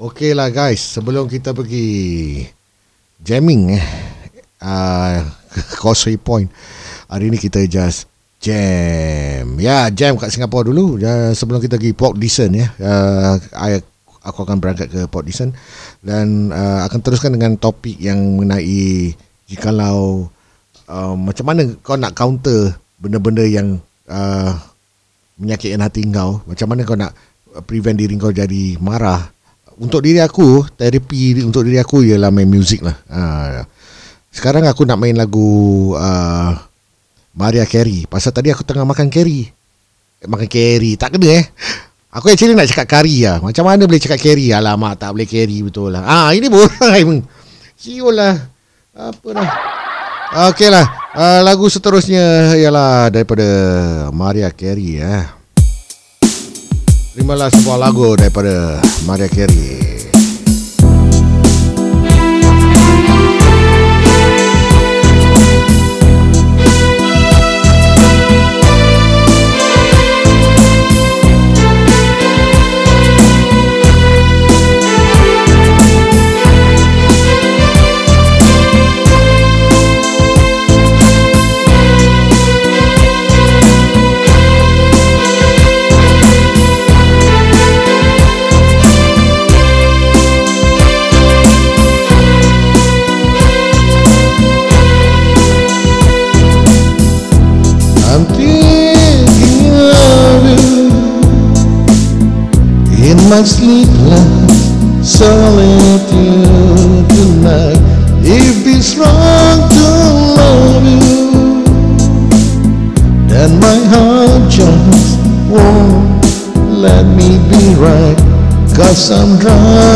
Okey lah guys, sebelum kita pergi jamming eh, uh, Causeway Point, hari ni kita just jam. Ya, jam kat Singapura dulu. Uh, sebelum kita pergi Port Dickson ya. Uh, I, aku akan berangkat ke Port Dickson dan uh, akan teruskan dengan topik yang mengenai jikalau uh, macam mana kau nak counter benda-benda yang uh, menyakitkan hati kau. Macam mana kau nak prevent diri kau jadi marah untuk diri aku terapi untuk diri aku ialah main music lah. Ha. sekarang aku nak main lagu uh, Maria Carey. Pasal tadi aku tengah makan Carey. Eh, makan Carey. Tak kena eh. Aku actually nak cakap Carey lah. Macam mana boleh cakap Carey? Alamak tak boleh Carey betul lah. Ah ini borai siul lah apa lah Okey lah. Uh, Lagu seterusnya Ialah daripada Maria Carey eh. Terimalah sebuah lagu daripada Maria Carey. I'm.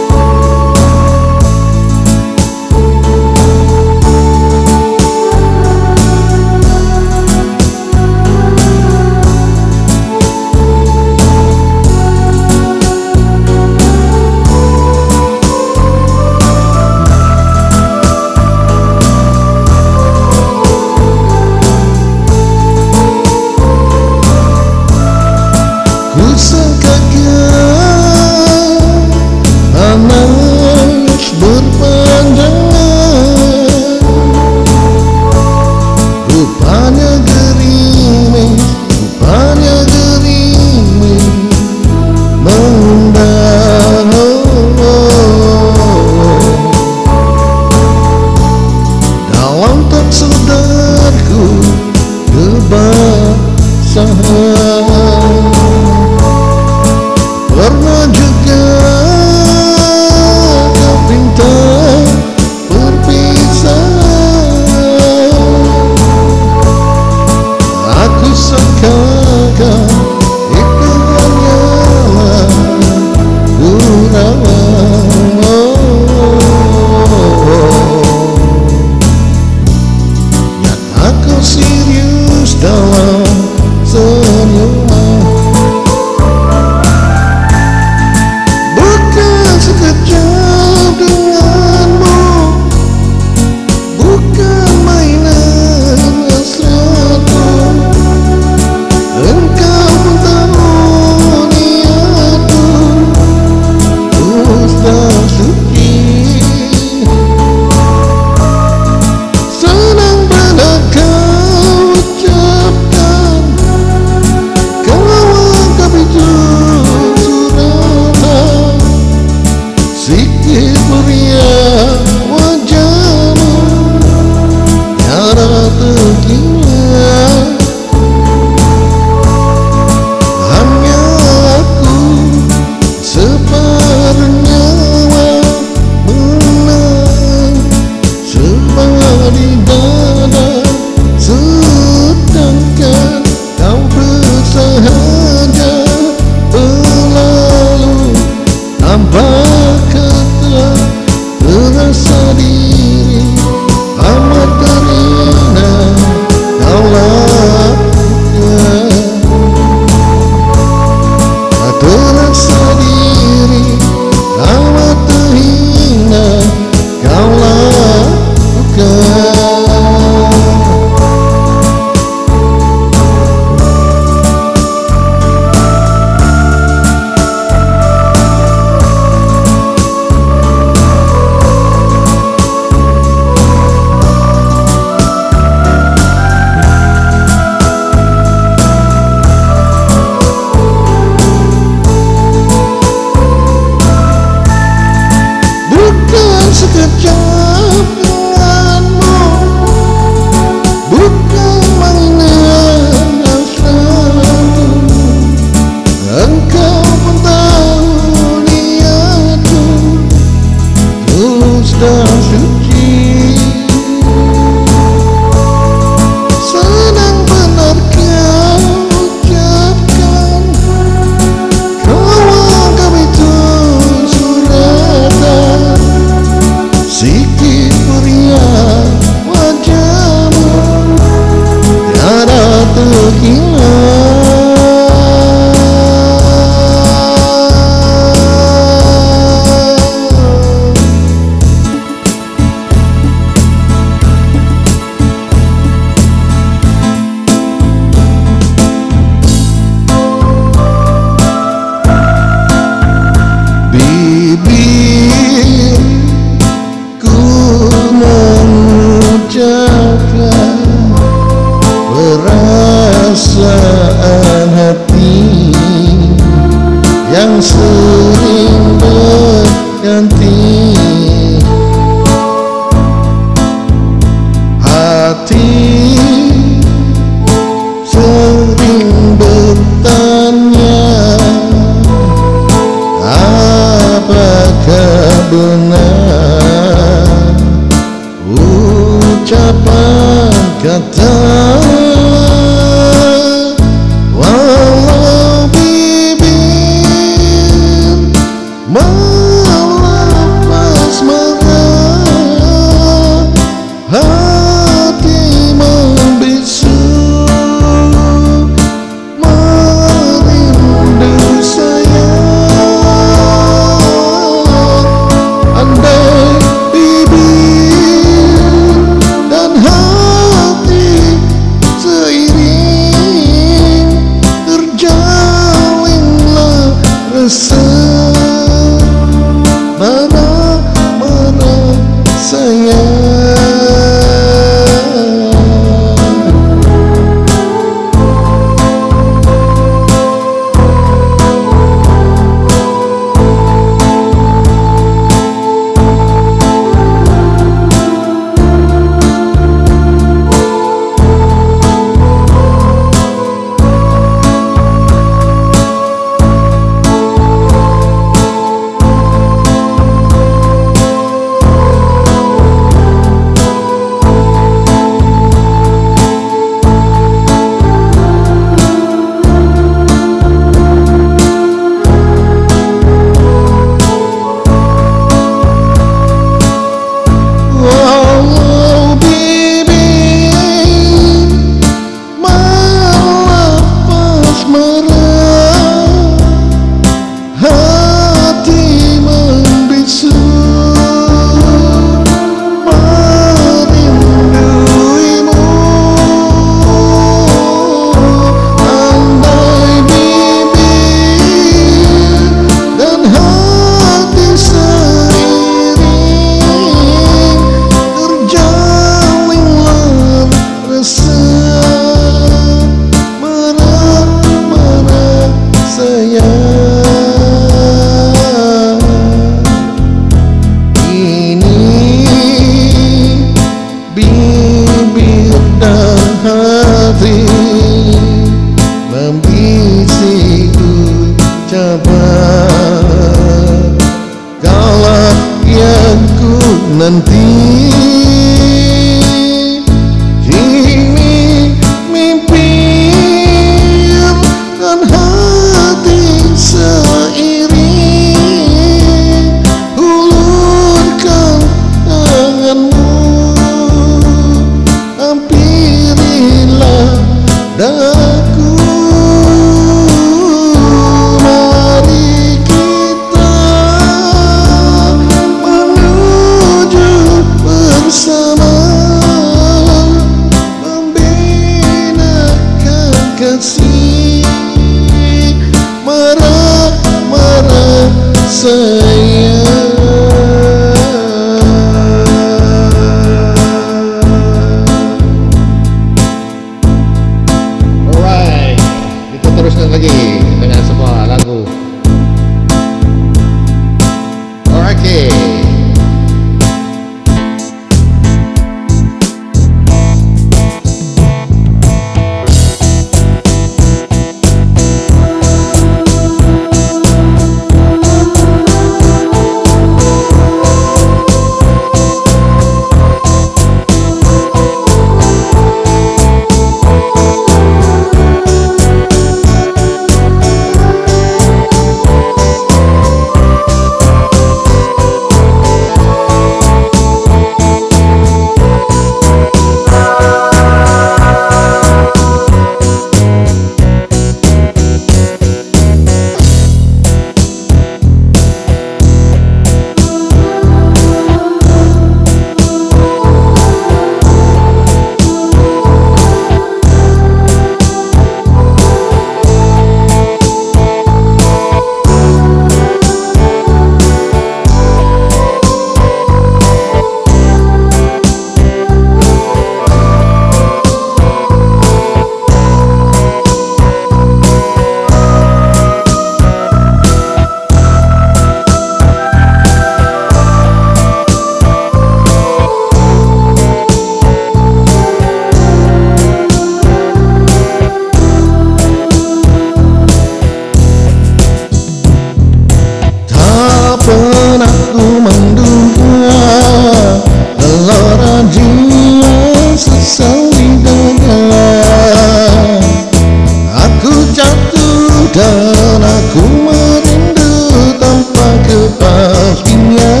Dan aku merindu tanpa kepastian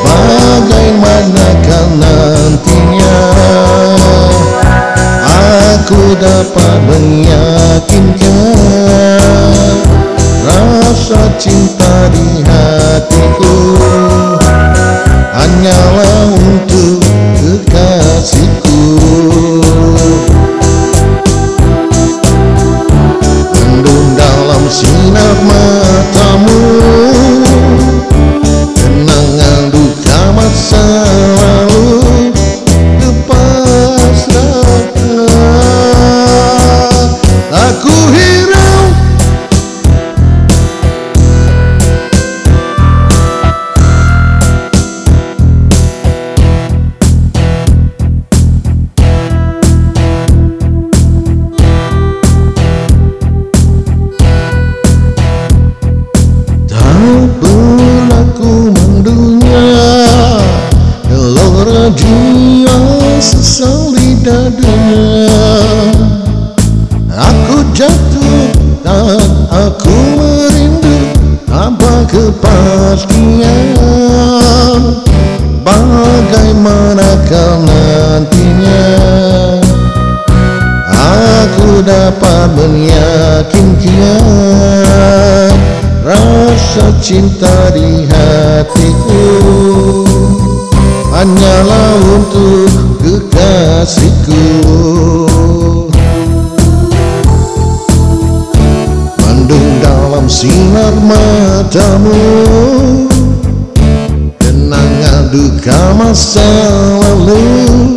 Bagaimanakah nantinya? Aku dapat meyakinkan. Rasa cinta Dapat meyakinkan Rasa cinta di hatiku Hanyalah untuk kekasihku. Mendung dalam sinar matamu Kenangan duka masa lalu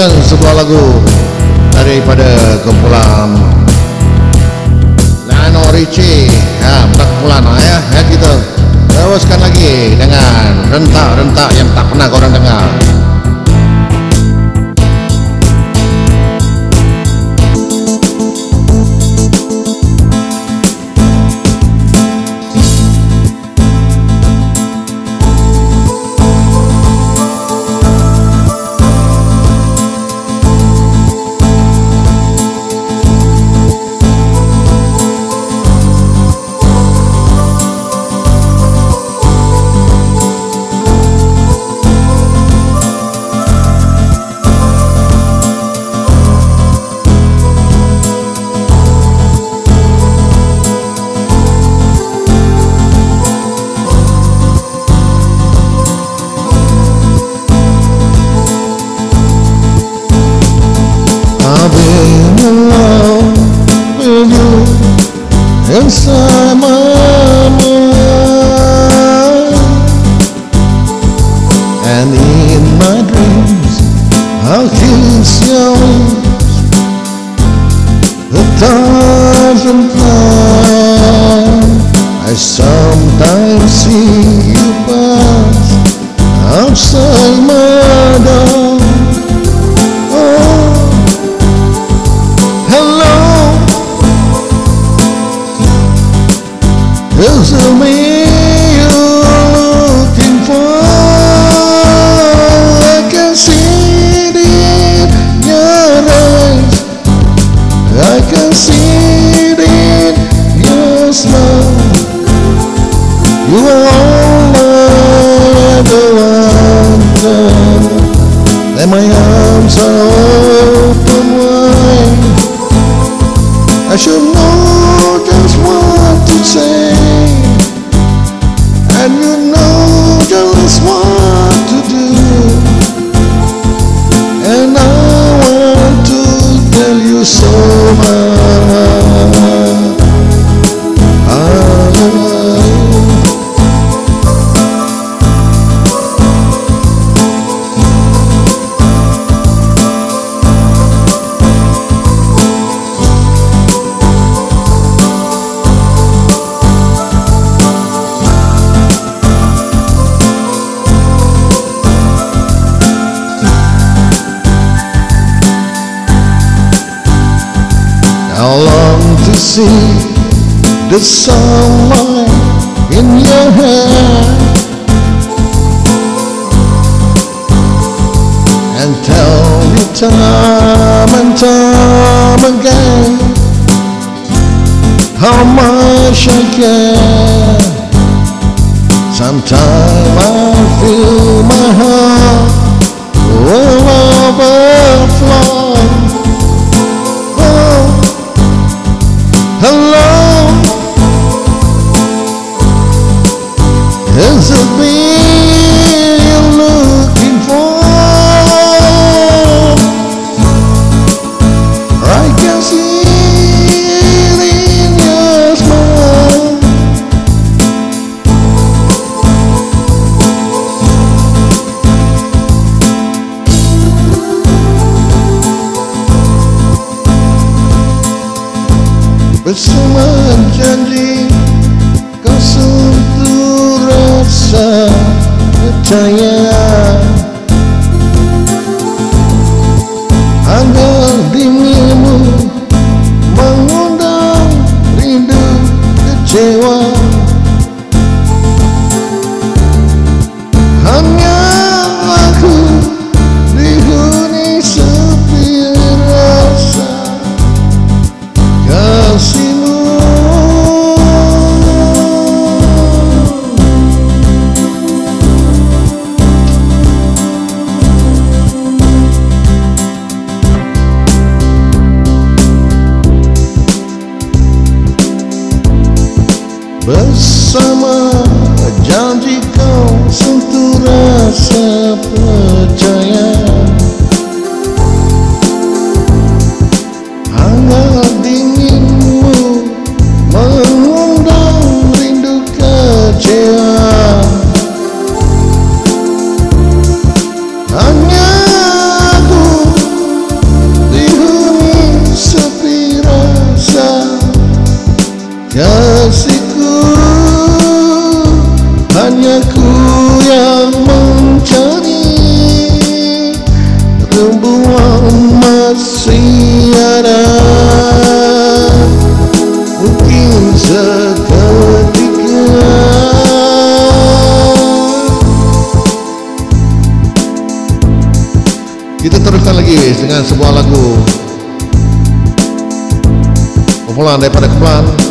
menyanyikan sebuah lagu daripada kumpulan Lano Richie. Ya bukan kumpulan ha, ya ya kita teruskan lagi dengan rentak-rentak yang tak pernah korang dengar. sun. see the sunlight in your hair and tell me time and time again how much I care. Sometimes I feel my heart will overflow. alone. kumpulan né, para kumpulan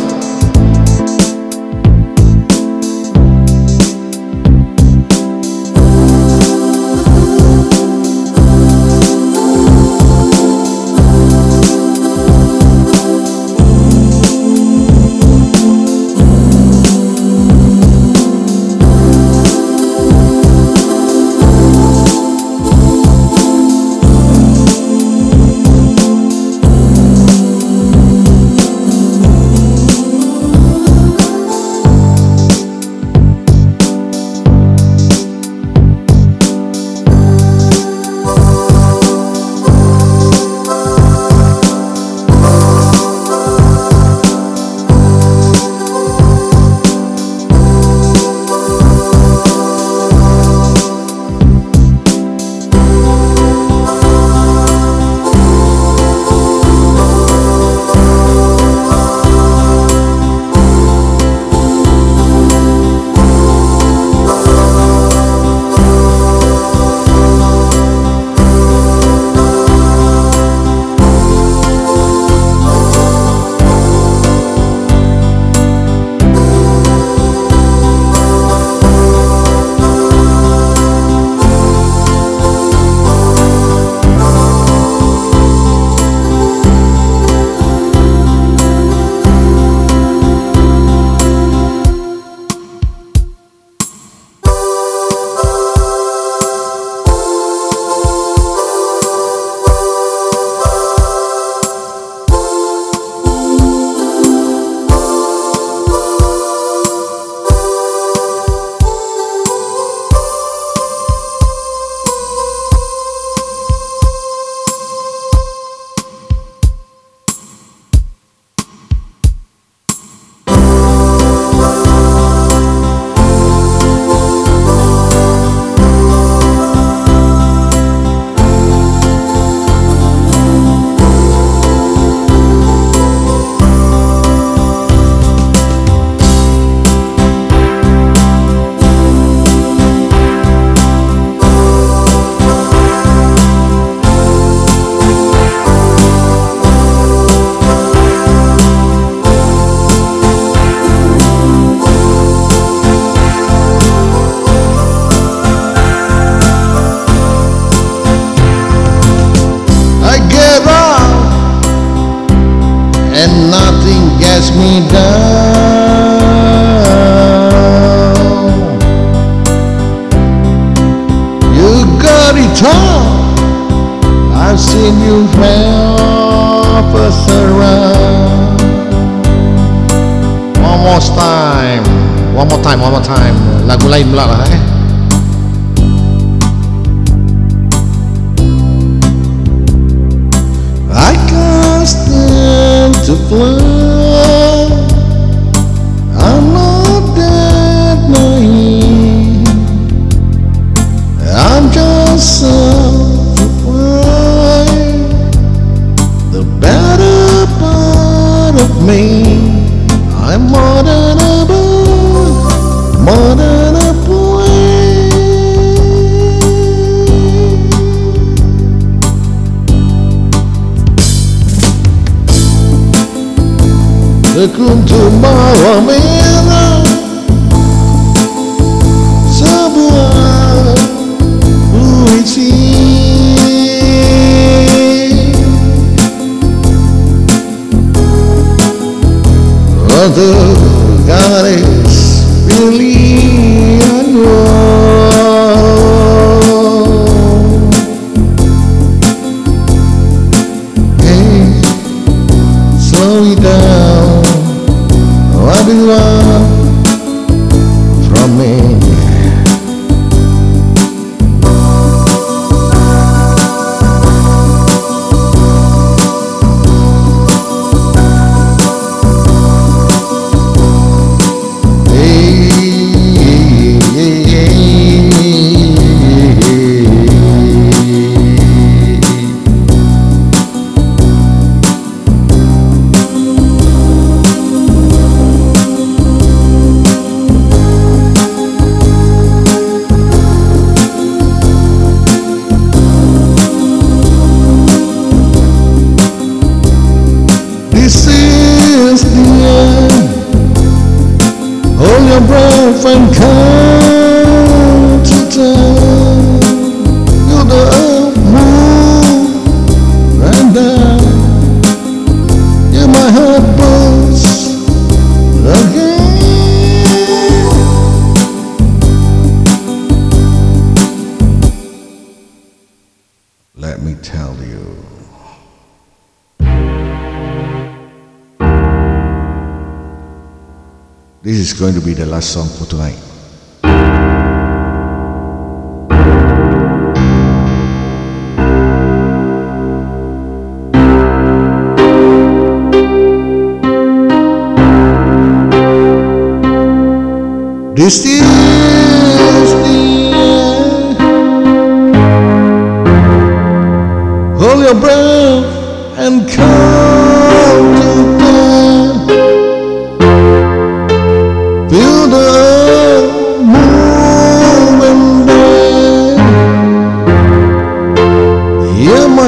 time. Lagu lain pula lah eh. I can't stand to fly Secund tomorrow, I mean. going to be the last song for tonight.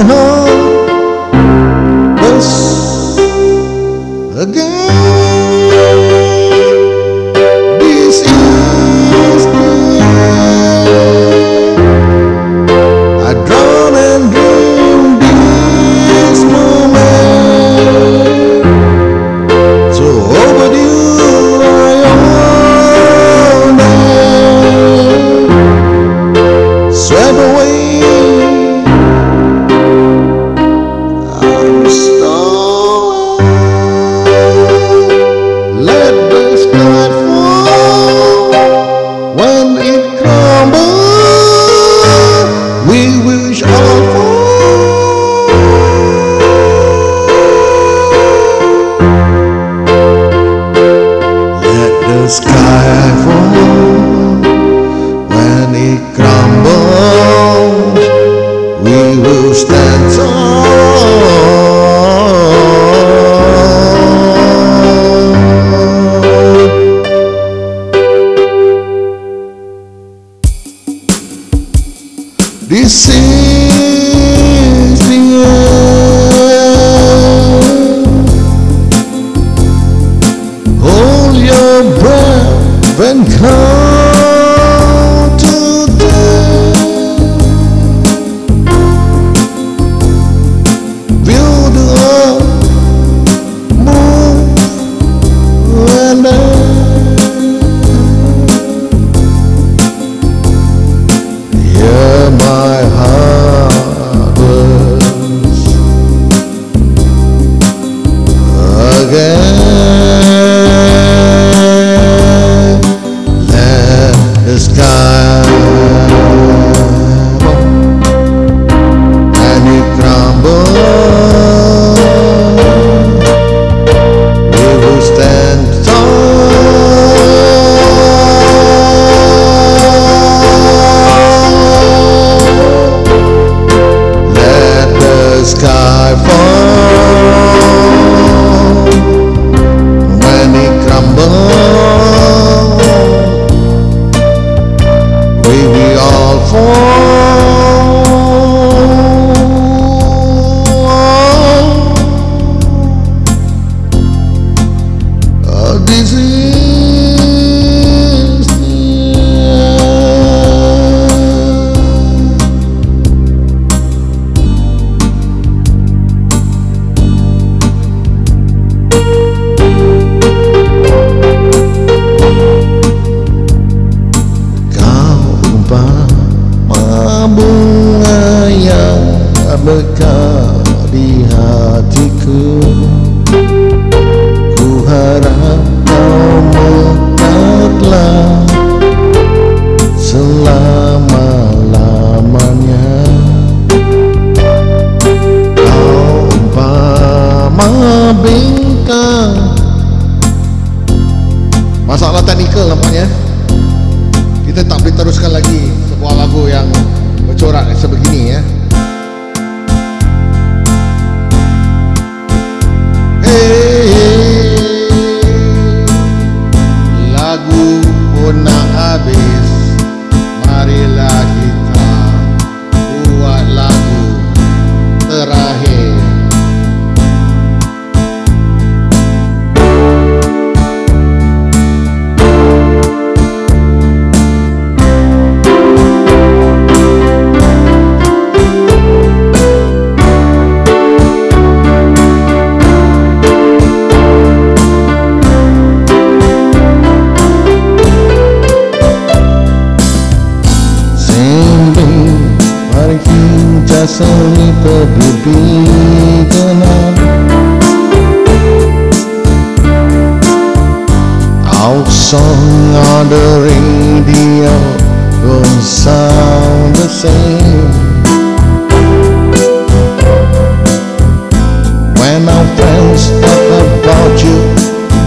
home.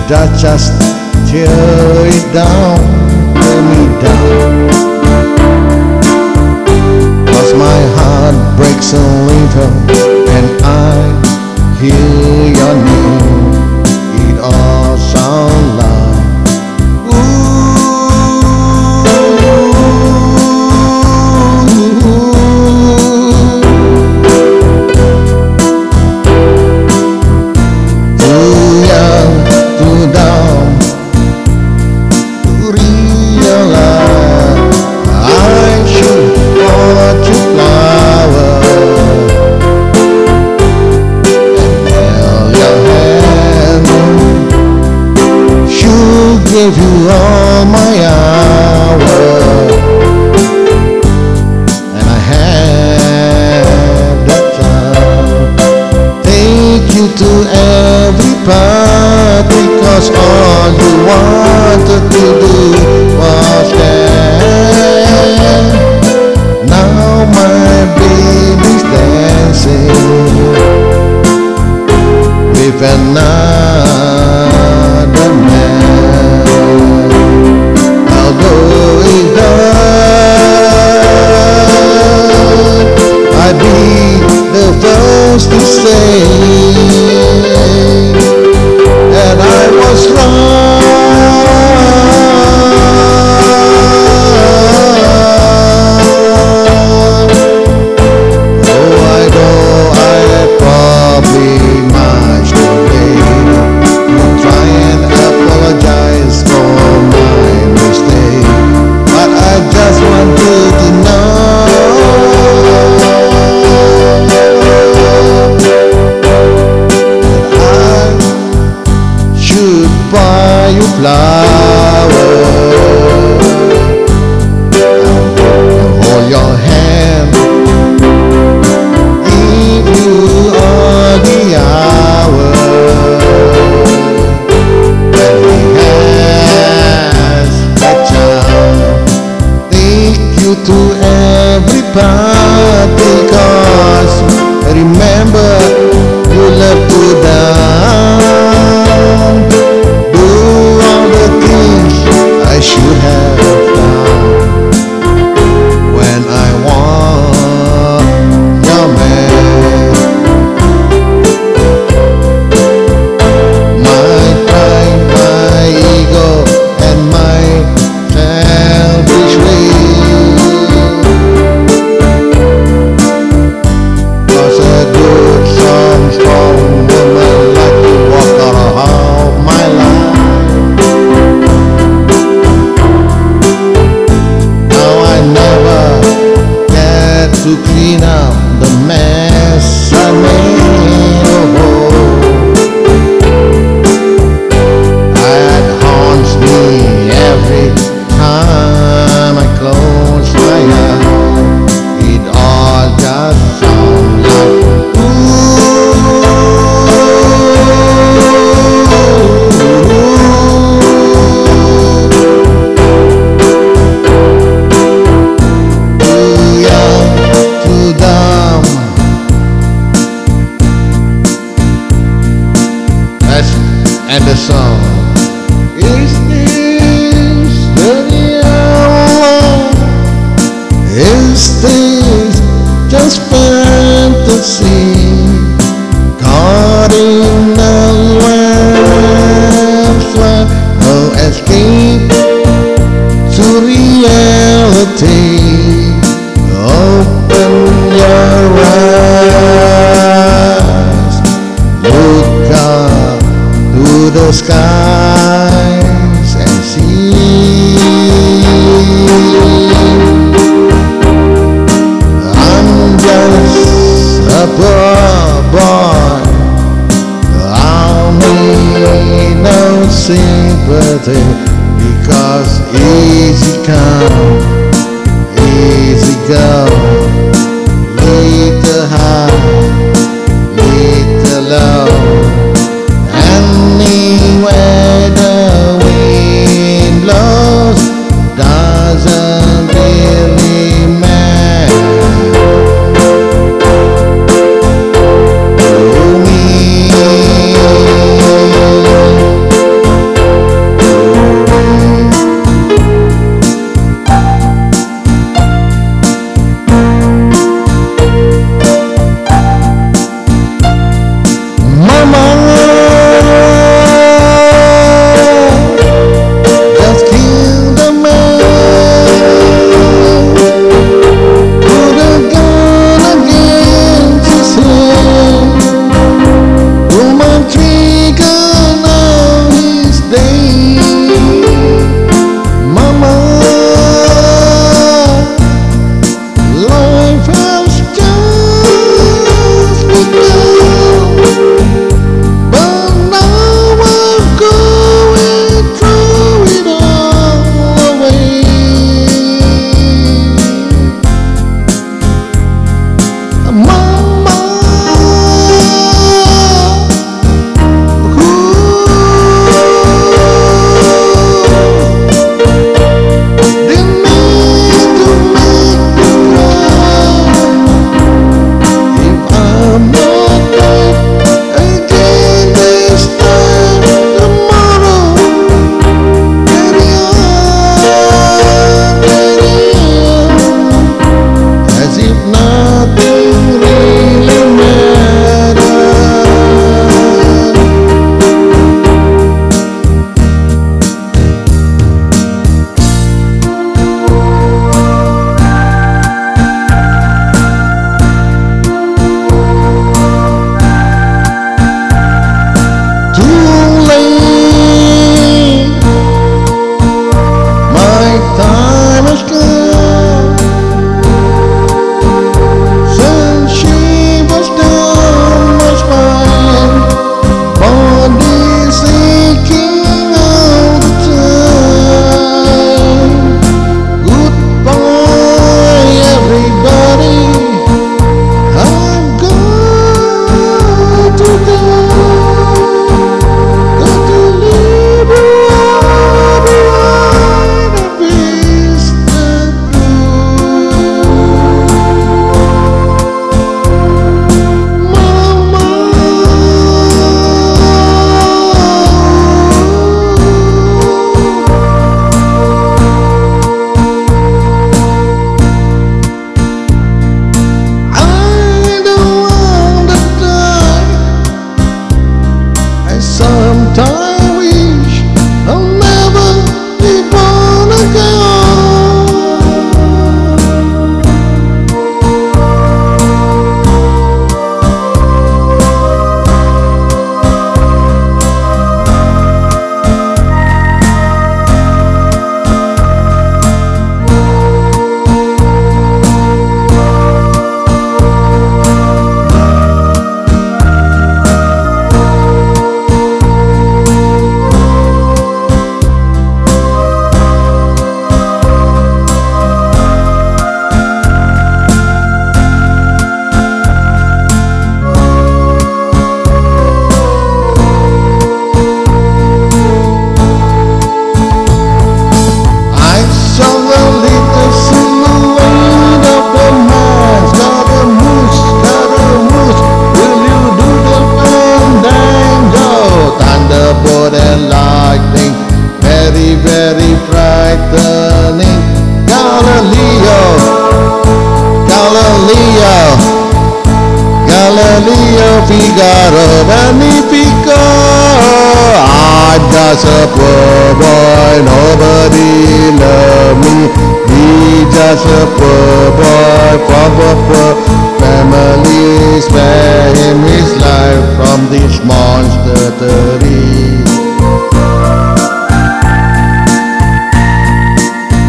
that just tear it down, tear me down. Cause my heart breaks a little and I hear your name. It all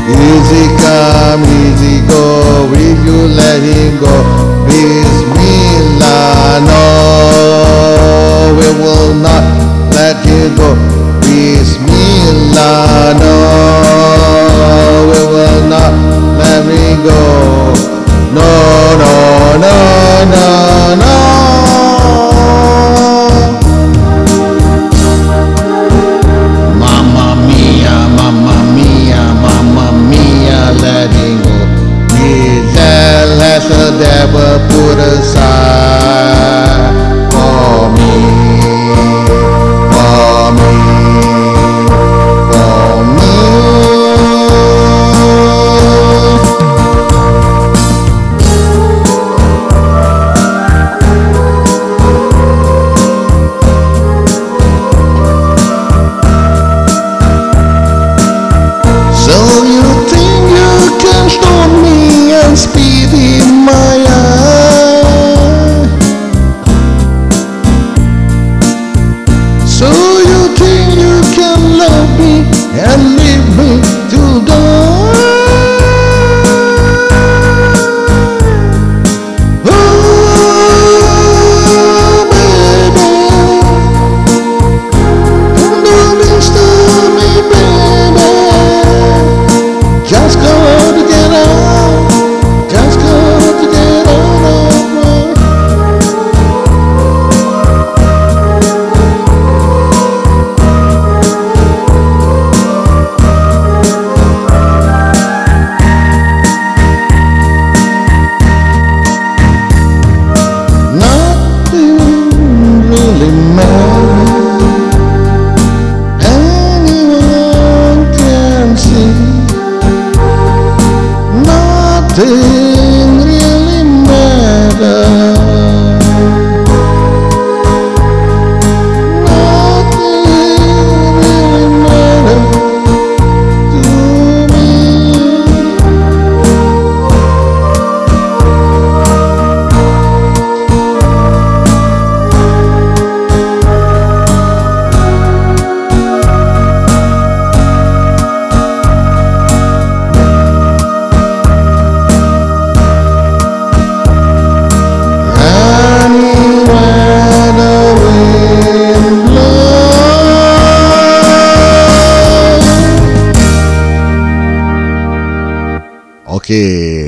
Easy come, easy go, if you let him go, Bismillah, no, we will not let you go, Bismillah, no, we will not let me go, no, no, no, no, no.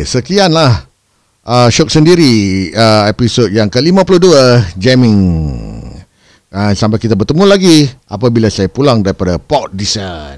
sekianlah uh, Syok sendiri uh, episod yang ke-52 Jamming. Uh, Sampai kita bertemu lagi Apabila saya pulang daripada Port Disan